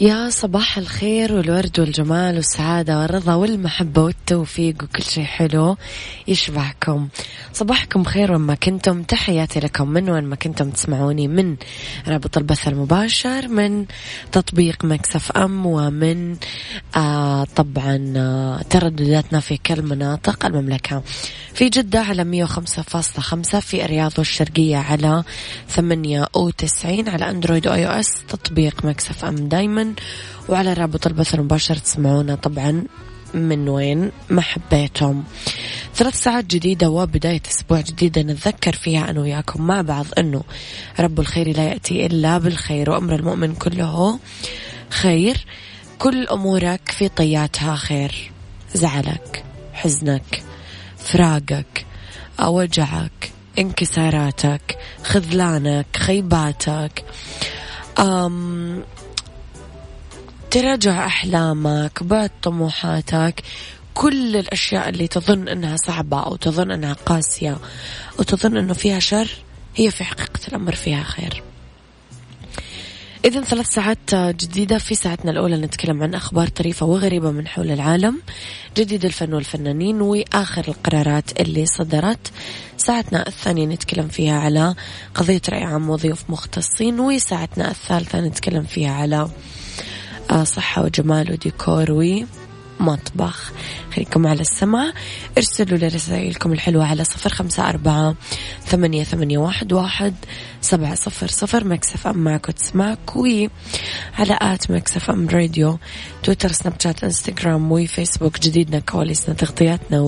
يا صباح الخير والورد والجمال والسعادة والرضا والمحبة والتوفيق وكل شيء حلو يشبعكم. صباحكم خير وين ما كنتم. تحياتي لكم من وين ما كنتم تسمعوني من رابط البث المباشر من تطبيق مكسف أم ومن آه طبعا آه تردداتنا في كل مناطق المملكة. في جدة على 105.5 في الرياض والشرقية على 98 على Android و iOS تطبيق Mix FM دايما. وعلى رابط البث المباشر تسمعونا طبعا من وين؟ ما حبيتم ثلاث ساعات جديدة وبداية أسبوع جديدة نتذكر فيها أنا وياكم مع بعض أنه رب الخير لا يأتي إلا بالخير وأمر المؤمن كله خير. كل أمورك في طياتها خير. زعلك حزنك فراقك وجعك انكساراتك خذلانك خيباتك. تراجع أحلامك بعد طموحاتك كل الأشياء اللي تظن أنها صعبة أو تظن أنها قاسية أو تظن أنه فيها شر هي في حقيقة الأمر فيها خير. إذا ثلاث ساعات جديدة في ساعتنا الأولى نتكلم عن أخبار طريفة وغريبة من حول العالم جديد الفن والفنانين وآخر القرارات اللي صدرت. ساعتنا الثانية نتكلم فيها على قضية رأي عام وضيوف مختصين وساعتنا الثالثة نتكلم فيها على آه، صحة وجمال وديكور ومطبخ. خليكم على السمع. ارسلوا لي رسائلكم الحلوة على صفر خمسة أربعة ثمانية, ثمانية واحد, واحد سبعة صفر صفر. مكسف أم معك وتسمعك. وي على at Mix FM Radio تويتر سناب شات إنستغرام وفيسبوك جديدنا كواليسنا تغطياتنا.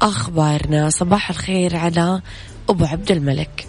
وأخبارنا صباح الخير على أبو عبد الملك.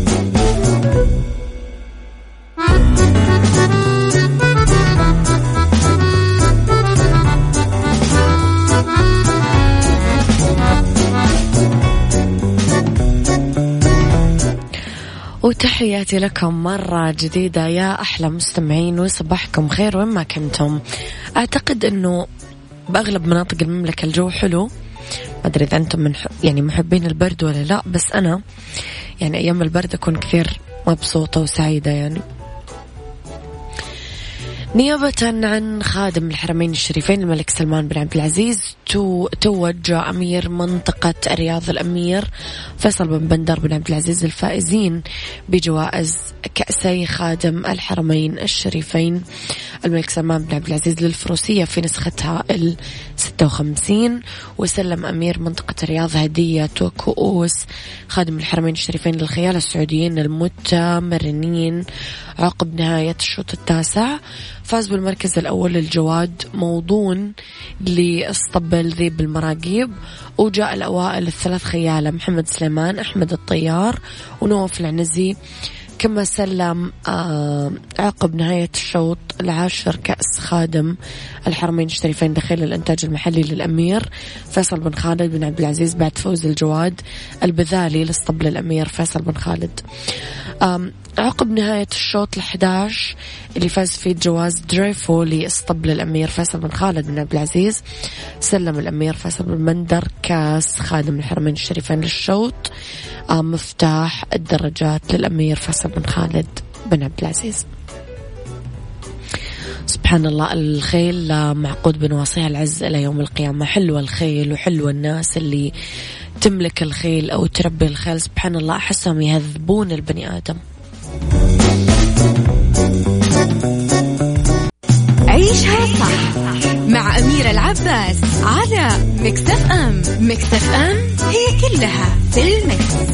وتحياتي لكم مرة جديدة يا أحلى مستمعين وصباحكم خير وين ما كنتم. أعتقد أنه بأغلب مناطق المملكة الجو حلو. ما أدري إذا أنتم من يعني محبين البرد ولا لا بس أنا يعني أيام البرد أكون كثير مبسوطة وسعيدة يعني. نيابة عن خادم الحرمين الشريفين الملك سلمان بن عبد العزيز توج أمير منطقة الرياض الأمير فيصل بن بندر بن عبد العزيز الفائزين بجوائز كأسي خادم الحرمين الشريفين الملك سلمان بن عبد العزيز للفروسية في نسختها 56 وسلم أمير منطقة الرياض هدية وكؤوس خادم الحرمين الشريفين للخيال السعوديين المتمرنين عقب نهاية الشوط التاسع. فاز بالمركز الأول الجواد موضون لاسطبل ذيب المراقيب وجاء الأوائل الثلاث خيالة محمد سليمان أحمد الطيار ونوف العنزي. كما سلم آه، عقب نهاية الشوط العاشر كأس خادم الحرمين الشريفين دخيل الإنتاج المحلي للأمير فيصل بن خالد بن عبد العزيز بعد فوز الجواد البذالي لاسطبل الأمير فيصل بن خالد. عقب نهاية الشوط ال11 اللي فاز فيه جواز دريفو لاسطبل الأمير فيصل بن خالد بن عبد العزيز سلم الأمير فيصل بن بندر كأس خادم الحرمين الشريفين للشوط آه، مفتاح الدرجات للأمير فيصل بن خالد بن عبد العزيز. سبحان الله الخيل معقود بنواصيها العز إلى يوم القيامة. حلوة الخيل وحلوة الناس اللي تملك الخيل أو تربي الخيل. سبحان الله أحسهم يهذبون البني آدم. عيشها صح مع أميرة العباس على مكتف أم. مكتف أم هي كلها في المكس.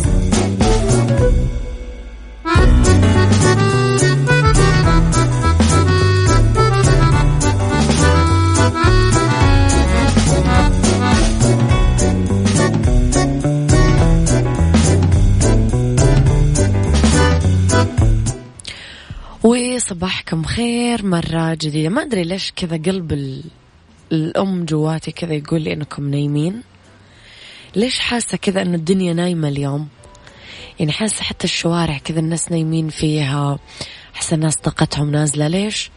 وصباحكم خير مرة جديدة. ما أدري ليش كذا قلب الأم جواتي كذا يقول لي إنكم نايمين. ليش حاسة كذا إنه الدنيا نايمة اليوم؟ يعني حاسة حتى الشوارع كذا الناس نايمين فيها. حاسة الناس طاقتهم نازلة. ليش؟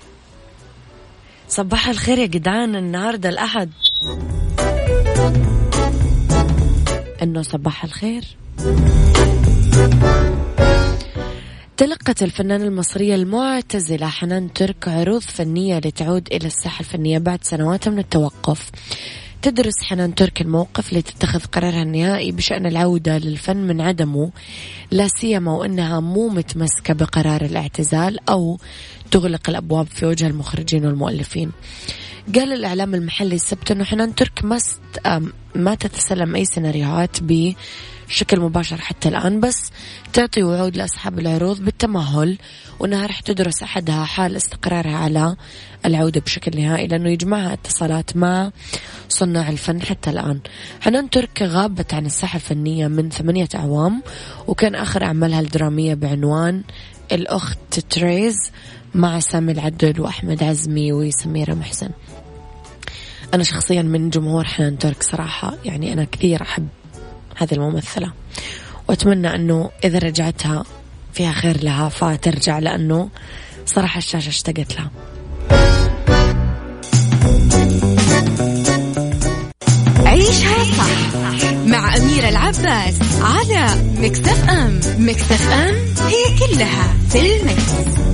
صباح الخير يا جدعان النهاردة الأحد. إنه صباح الخير. تلقت الفنانة المصرية المعتزلة حنان ترك عروض فنية لتعود إلى الساحة الفنية بعد سنوات من التوقف. تدرس حنان ترك الموقف لتتخذ قرارها النهائي بشأن العودة للفن من عدمه لا سيما وأنها مو متمسكة بقرار الاعتزال أو تغلق الأبواب في وجه المخرجين والمؤلفين. قال الإعلام المحلي السبت أنه حنان ترك ما, ما تتسلم أي سيناريوهات بشكل مباشر حتى الآن بس تعطي وعود لأصحاب العروض بالتمهل وأنها راح تدرس أحدها حال استقرارها على العودة بشكل نهائي لأنه يجمعها اتصالات مع صناع الفن حتى الآن. حنان ترك غابت عن الساحة الفنية من ثمانية أعوام وكان آخر أعمالها الدرامية بعنوان الأخت تريز مع سامي العدل وأحمد عزمي وسميرة محسن. أنا شخصيا من جمهور حنان ترك صراحة يعني أنا كثير أحب هذه الممثلة. وأتمنى أنه إذا رجعتها فيها خير لها فترجع لأنه صراحة الشاشة اشتقت لها. عيشها صح مع أميرة العباس على مكتف أم. مكتف أم هي كلها في المكس.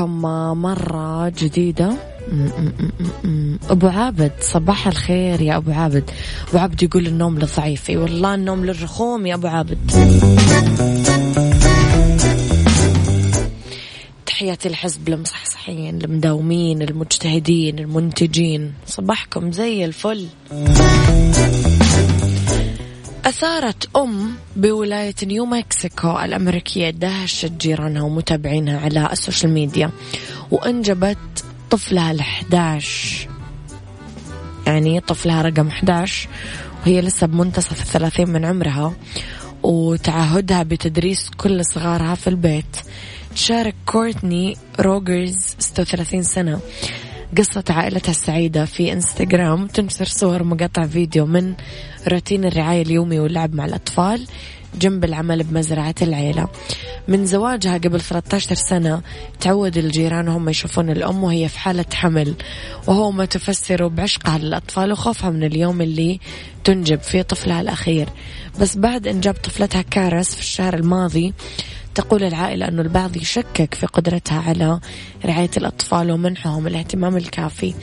لكم مرة جديدة. أبو عابد صباح الخير يا أبو عابد. أبو عابد يقول النوم للضعيف والله النوم للرخوم يا أبو عابد. تحياتي الحزب المصحصحين المداومين المجتهدين المنتجين. صباحكم زي الفل. أثارت أم بولاية نيو مكسيكو الأمريكية دهشت جيرانها ومتابعينها على ال social media وأنجبت طفلها ال11 يعني طفلها رقم 11 وهي لسه بمنتصف الثلاثين من عمرها وتعهدها بتدريس كل صغارها في البيت. تشارك كورتني روجرز 36 سنة. قصة عائلتها السعيدة في إنستغرام تنشر صور مقاطع فيديو من روتين الرعاية اليومي واللعب مع الأطفال جنب العمل بمزرعة العيلة. من زواجها قبل 13 سنة تعود الجيران هم يشوفون الأم وهي في حالة حمل وهو ما تفسره بعشقها للأطفال وخوفها من اليوم اللي تنجب فيه طفلها الأخير. بس بعد إنجاب طفلتها كارس في الشهر الماضي تقول العائلة أنه البعض يشكك في قدرتها على رعاية الأطفال ومنحهم الاهتمام الكافي.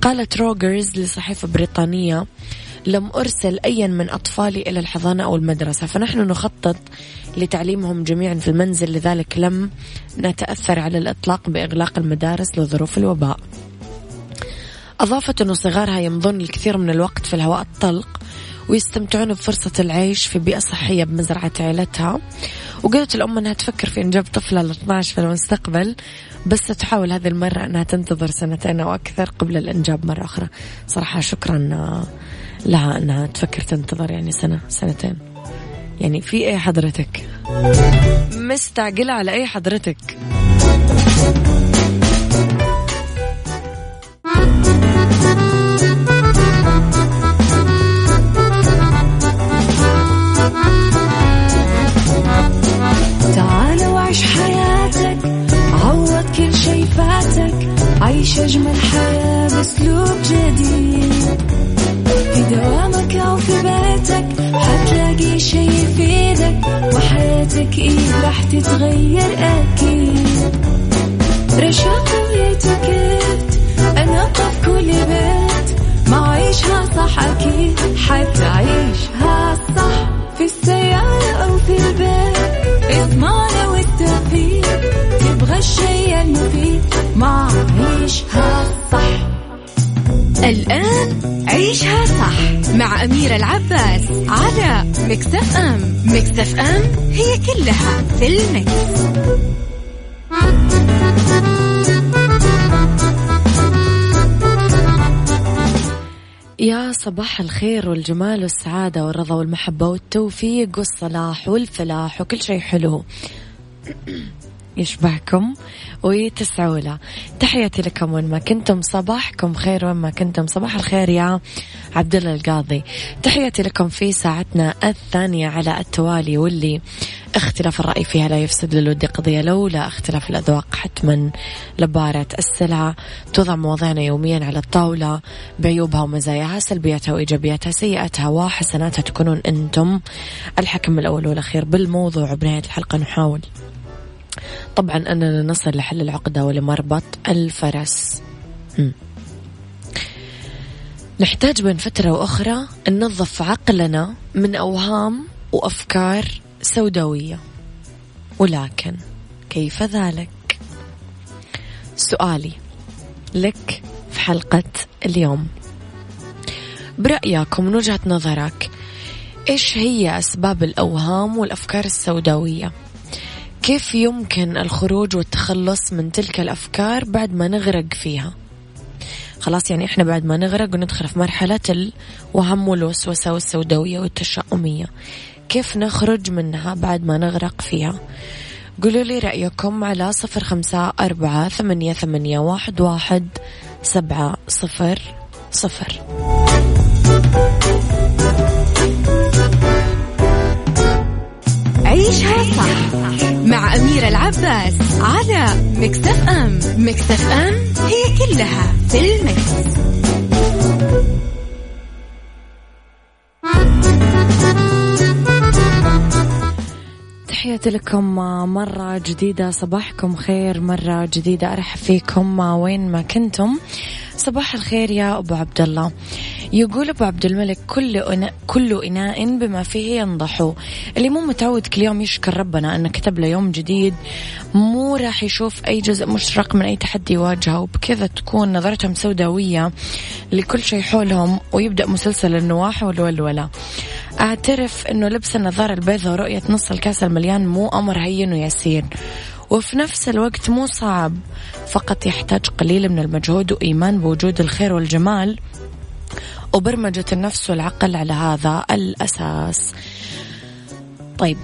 قالت روجرز لصحيفة بريطانية لم أرسل أيا من أطفالي إلى الحضانة أو المدرسة فنحن نخطط لتعليمهم جميعا في المنزل لذلك لم نتأثر على الإطلاق بإغلاق المدارس لظروف الوباء. أضافت أنه صغارها يمضون الكثير من الوقت في الهواء الطلق ويستمتعون بفرصة العيش في بيئة صحية بمزرعة عيلتها. وقالت الأم أنها تفكر في إنجاب طفلة ل 12 في المستقبل بس تحاول هذه المرة أنها تنتظر سنتين أو أكثر قبل الإنجاب مرة أخرى. صراحة شكرا لها أنها تفكر تنتظر يعني سنة سنتين. يعني في إيه حضرتك؟ مستعجلة على إيه حضرتك؟ فاتك عيش أجمل حياة بأسلوب جديد. في دوامك أو في بيتك حتلاقي شي يفيدك وحياتك إيه راح تتغير أكيد. رشاق ويتوكيت أنا قف كل بيت. ما عيشها صح أكيد حتعيشها صح. في السيارة الشيء المفيد. ما عيشها صح. الآن عيشها صح. مع أميرة العباس على مكتف أم. مكتف أم هي كلها في المكس. يا صباح الخير والجمال والسعادة والرضا والمحبة والتوفيق والصلاح والفلاح وكل شيء حلو. يشبهكم ويتسعوا له. تحياتي لكم وين ما كنتم صباحكم خير وين ما كنتم. صباح الخير يا عبد الله القاضي. تحياتي لكم في ساعتنا الثانية على التوالي واللي اختلاف الرأي فيها لا يفسد للود قضية لولا اختلاف الأذواق حتما لبارة السلعة توضع مواضيعنا يوميا على الطاولة بعيوبها ومزاياها سلبياتها وإيجابياتها سيئاتها وحسناتها تكونون أنتم الحكم الأول والأخير بالموضوع. بنهاية الحلقة نحاول طبعا أننا نصل لحل العقدة ولمربط الفرس. نحتاج بين فترة وأخرى ننظف عقلنا من أوهام وأفكار سوداوية ولكن كيف ذلك؟ سؤالي لك في حلقة اليوم برأيك ومن وجهة نظرك إيش هي أسباب الأوهام والأفكار السوداوية؟ كيف يمكن الخروج والتخلص من تلك الأفكار بعد ما نغرق فيها؟ خلاص يعني إحنا بعد ما نغرق وندخل في مرحلة الوهم والوسوسة والسوداوية والتشاؤمية. كيف نخرج منها بعد ما نغرق فيها؟ قولوا لي رأيكم على صفر خمسة أربعة ثمانية, ثمانية واحد, واحد سبعة صفر صفر. عيشها صح. مع أميرة العباس على مكتف أم مكتف أم هي كلها في المكس. تحياتي لكم مرة جديدة صباحكم خير مرة جديدة أرحب فيكم وين ما كنتم صباح الخير يا أبو عبد الله يقول أبو عبد الملك كل أنا كل إناء بما فيه ينضح. اللي مو متعود كل يوم يشكر ربنا أنه كتب له يوم جديد مو راح يشوف أي جزء مشرق من أي تحدي يواجهه. وبكذا تكون نظرتهم سوداوية لكل شيء حولهم ويبدأ مسلسل النواح والولولة. أعترف أنه لبس النظارة البيضاء ورؤية نص الكأس المليان مو أمر هين ويسير وفي نفس الوقت مو صعب. فقط يحتاج قليل من المجهود وإيمان بوجود الخير والجمال وبرمجة النفس والعقل على هذا الأساس. طيب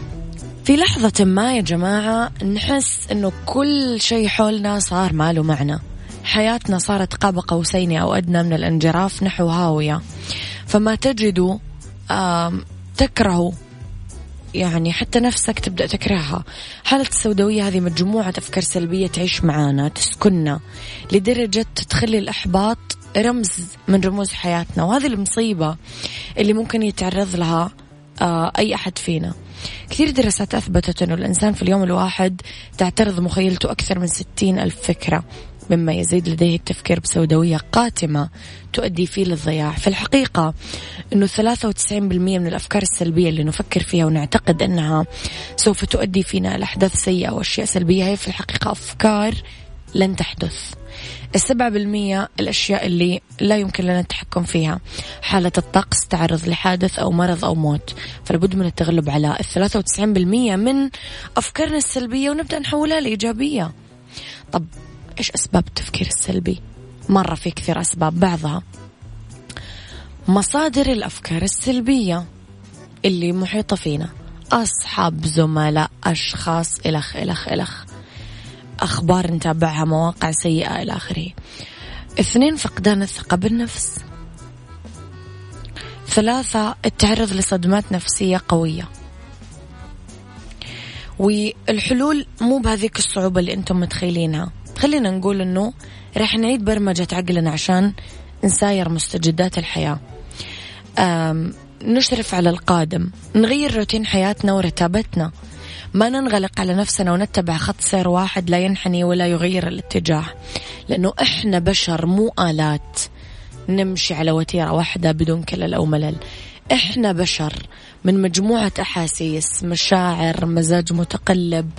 في لحظة ما يا جماعة نحس أنه كل شيء حولنا صار ما له معنى. حياتنا صارت قاب قوسين أو أدنى من الانجراف نحو هاوية. فما تجدوا تكرهوا يعني حتى نفسك تبدأ تكرهها. حالة السوداوية هذه مجموعة أفكار سلبية تعيش معانا تسكننا لدرجة تخلي الإحباط رمز من رموز حياتنا. وهذه المصيبة اللي ممكن يتعرض لها آه، أي أحد فينا. كثير دراسات أثبتت أنه الإنسان في اليوم الواحد تعترض مخيلته أكثر من ستين ألف فكرة. مما يزيد لديه التفكير بسوداوية قاتمة تؤدي فيه للضياع. في الحقيقة أنه 93% من الأفكار السلبية اللي نفكر فيها ونعتقد أنها سوف تؤدي فينا لأحداث سيئة وأشياء سلبية هي في الحقيقة أفكار لن تحدث. السبعة بالمية الأشياء اللي لا يمكن لنا التحكم فيها حالة الطقس تعرض لحادث أو مرض أو موت فلابد من التغلب على الثلاثة وتسعين بالمية من أفكارنا السلبية ونبدأ نحولها لإيجابية. طب إيش أسباب التفكير السلبي؟ مرة في كثير أسباب بعضها. مصادر الأفكار السلبية اللي محيطة فينا. أصحاب زملاء أشخاص إلخ إلخ إلخ أخبار نتابعها مواقع سيئة إلى آخره. اثنين فقدان الثقة بالنفس. ثلاثة التعرض لصدمات نفسية قوية. والحلول مو بهذيك الصعوبة اللي أنتم متخيلينها. خلينا نقول أنه راح نعيد برمجة عقلنا عشان نساير مستجدات الحياة. نشرف على القادم. نغير روتين حياتنا ورتابتنا. ما ننغلق على نفسنا ونتبع خط سير واحد لا ينحني ولا يغير الاتجاه. لأنه إحنا بشر مو آلات نمشي على وتيرة واحدة بدون كلل أو ملل. إحنا بشر من مجموعة أحاسيس مشاعر مزاج متقلب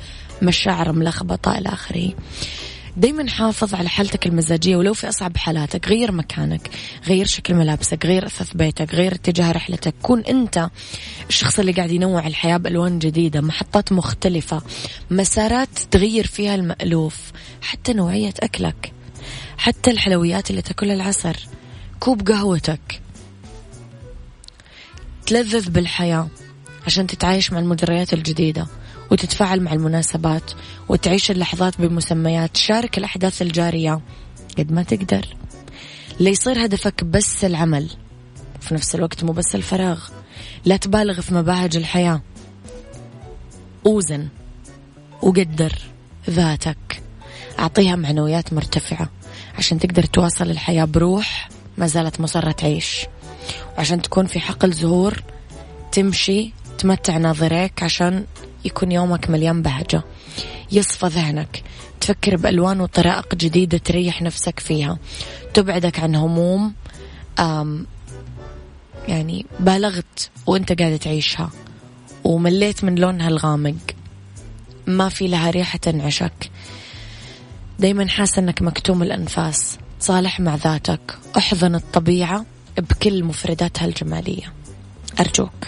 مشاعر ملخبطة إلى آخره. دايما حافظ على حالتك المزاجية ولو في أصعب حالاتك غير مكانك غير شكل ملابسك غير أثاث بيتك غير اتجاه رحلتك. كون أنت الشخص اللي قاعد ينوع الحياة بألوان جديدة محطات مختلفة مسارات تغير فيها المألوف حتى نوعية أكلك حتى الحلويات اللي تاكلها العصر كوب قهوتك. تلذذ بالحياة عشان تتعايش مع المجريات الجديدة. وتتفاعل مع المناسبات وتعيش اللحظات بمسميات. شارك الأحداث الجارية قد ما تقدر. ليصير هدفك بس العمل في نفس الوقت مو بس الفراغ. لا تبالغ في مباهج الحياة. أوزن وقدر ذاتك. أعطيها معنويات مرتفعة. عشان تقدر تواصل الحياة بروح ما زالت مصرة تعيش. وعشان تكون في حقل زهور تمشي تمتع ناظريك عشان يكون يومك مليان بهجة. يصفى ذهنك. تفكر بألوان وطرائق جديدة تريح نفسك فيها. تبعدك عن هموم أم يعني بالغت وانت قاعد تعيشها. ومليت من لونها الغامق. ما في لها ريحة تنعشك. دايما حاسة إنك مكتوم الأنفاس. صالح مع ذاتك. أحضن الطبيعة بكل مفرداتها الجمالية. أرجوك.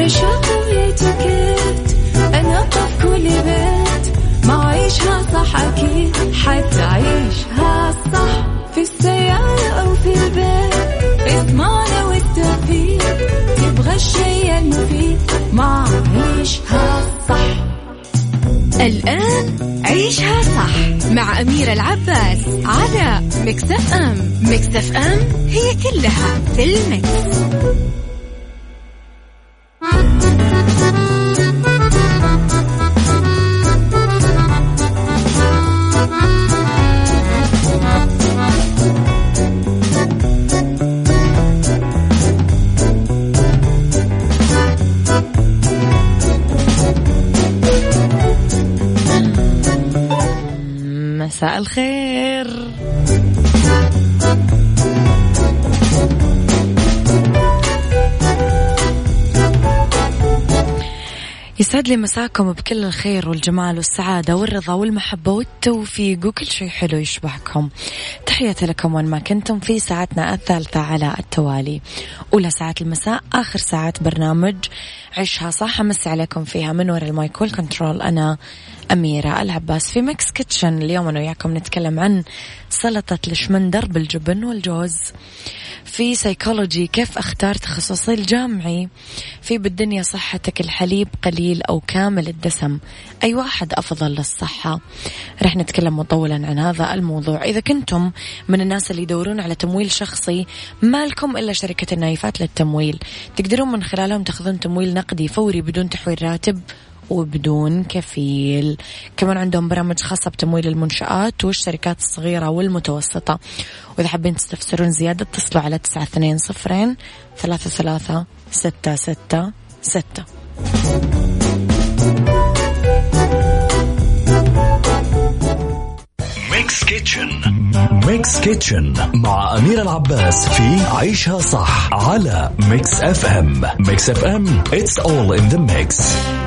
رشاق ويتوكيت أنا في كل بيت. ما عيشها صح أكيد. حتعيشها صح. في السيارة أو في البيت. إضمعنا والتوفيق. تبغى الشيء المفيد. ما عيشها صح. الآن عيشها صح. مع أميرة العباس على مكتف أم. مكتف أم هي كلها في المكس. الخير. يسعد لي مساكم بكل الخير والجمال والسعادة والرضا والمحبة والتوفيق وكل شيء حلو يشبهكم. تحياتي لكم وين ما كنتم في ساعتنا الثالثة على التوالي. أولى ساعات المساء آخر ساعات برنامج عيشها صح. أمسي عليكم فيها من وراء المايك والكنترول أنا أميرة العباس في mix kitchen. اليوم أنا وياكم نتكلم عن سلطة الشمندر بالجبن والجوز. في سيكولوجي كيف أختار تخصصي الجامعي؟ في بالدنيا صحتك الحليب قليل أو كامل الدسم أي واحد أفضل للصحة؟ رح نتكلم مطولا عن هذا الموضوع. إذا كنتم من الناس اللي يدورون على تمويل شخصي ما لكم إلا شركة النايفات للتمويل. تقدرون من خلالهم تأخذون تمويل نقدي فوري بدون تحويل راتب وبدون كفيل. كمان عندهم برامج خاصة بتمويل المنشآت والشركات الصغيرة والمتوسطة. وإذا حابين تستفسرون زيادة اتصلوا على تسعة اثنين صفرين ثلاثة ثلاثة ستة ستة. ستة mix kitchen mix kitchen مع أميرة العباس في عيشها صح على Mix FM Mix FM it's all in the mix.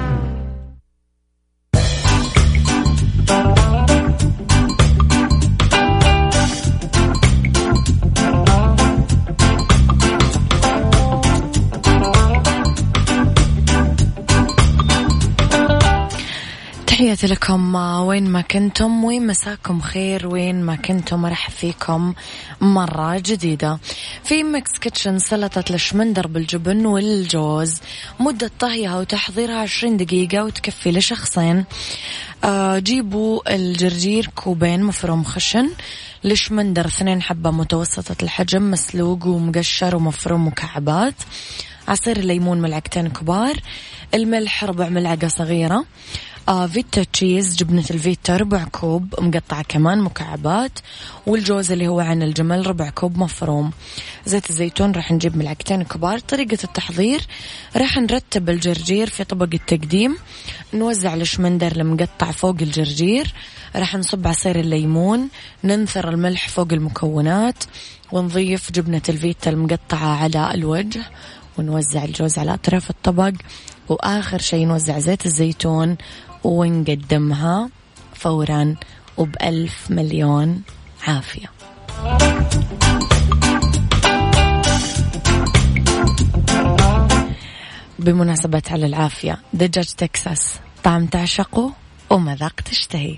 تحياتي لكم وين ما كنتم وين مساكم خير وين ما كنتم ارحب فيكم مرة جديدة. في mix kitchen سلطة الشمندر بالجبن والجوز. مدة طهيها وتحضيرها عشرين دقيقة وتكفي لشخصين. آه جيبوا الجرجير كوبين مفروم خشن. الشمندر اثنين حبة متوسطة الحجم مسلوق ومقشر ومفروم مكعبات عصير الليمون ملعقتين كبار. الملح ربع ملعقة صغيرة. آه feta cheese جبنة الفيتا ربع كوب مقطعة كمان مكعبات والجوز اللي هو عين الجمل ربع كوب مفروم. زيت الزيتون راح نجيب ملعقتين كبار. طريقة التحضير راح نرتب الجرجير في طبق التقديم نوزع الشمندر المقطع فوق الجرجير راح نصب عصير الليمون ننثر الملح فوق المكونات ونضيف جبنة الفيتا المقطعة على الوجه ونوزع الجوز على أطراف الطبق وآخر شيء نوزع زيت الزيتون ونقدمها فورا وبألف مليون عافية. بمناسبة على العافية دجاج تكساس طعم تعشقه ومذاق تشتهي.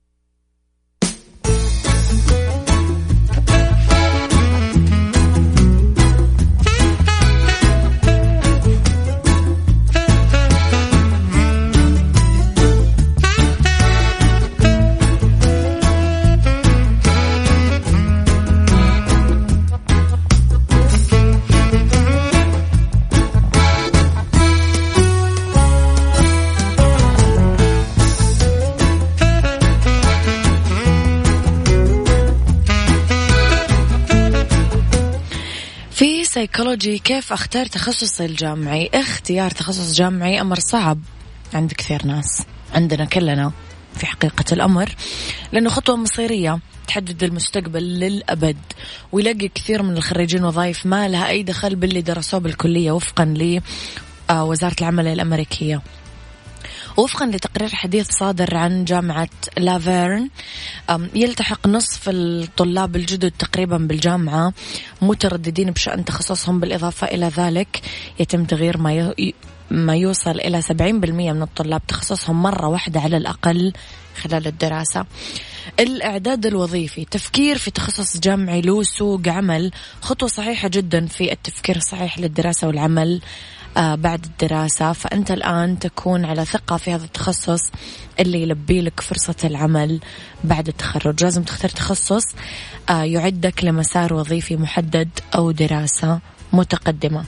سيكولوجي كيف أختار تخصصي الجامعي؟ اختيار تخصص جامعي أمر صعب عند كثير ناس. عندنا كلنا في حقيقة الأمر. لأنه خطوة مصيرية تحدد المستقبل للأبد ويلاقي كثير من الخريجين وظائف ما لها أي دخل باللي درسوه بالكلية وفقا لوزارة العمل الأمريكية. وفقا لتقرير حديث صادر عن جامعة لافيرن يلتحق نصف الطلاب الجدد تقريبا بالجامعة مترددين بشأن تخصصهم بالإضافة إلى ذلك يتم تغيير ما ما يوصل إلى 70% من الطلاب تخصصهم مرة واحدة على الأقل خلال الدراسة. الإعداد الوظيفي تفكير في تخصص جامعي له سوق عمل خطوة صحيحة جدا في التفكير الصحيح للدراسة والعمل. بعد الدراسة. فأنت الآن تكون على ثقة في هذا التخصص اللي يلبي لك فرصة العمل بعد التخرج. لازم تختار تخصص آه، يعدك لمسار وظيفي محدد أو دراسة متقدمة.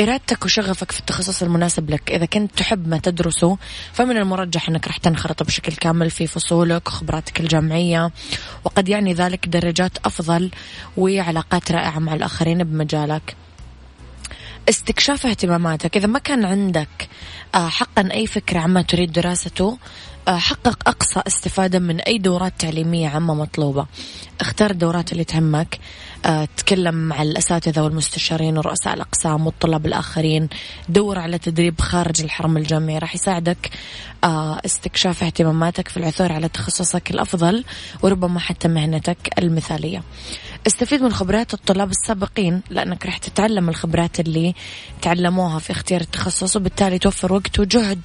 إرادتك وشغفك في التخصص المناسب لك. إذا كنت تحب ما تدرسه فمن المرجح أنك راح تنخرط بشكل كامل في فصولك وخبراتك الجامعية وقد يعني ذلك درجات أفضل وعلاقات رائعة مع الآخرين بمجالك. استكشاف اهتماماتك. إذا ما كان عندك آه، حقا أي فكرة عما تريد دراسته حقق أقصى استفادة من أي دورات تعليمية عامة مطلوبة. اختار الدورات اللي تهمك. آه، تكلم مع الأساتذة والمستشارين ورؤساء الأقسام والطلاب الآخرين. دور على تدريب خارج الحرم الجامعي. راح يساعدك استكشاف اهتماماتك في العثور على تخصصك الأفضل وربما حتى مهنتك المثالية. استفيد من خبرات الطلاب السابقين لأنك راح تتعلم الخبرات اللي تعلموها في اختيار التخصص وبالتالي توفر وقت وجهد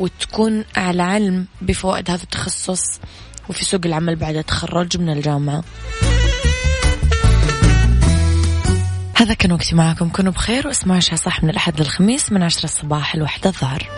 وتكون على علم بفوائد هذا التخصص وفي سوق العمل بعد التخرج من الجامعة. هذا كان وقتي معكم. كونوا بخير واسمعوا صح من الأحد للخميس من عشرة الصباح الواحدة الظهر.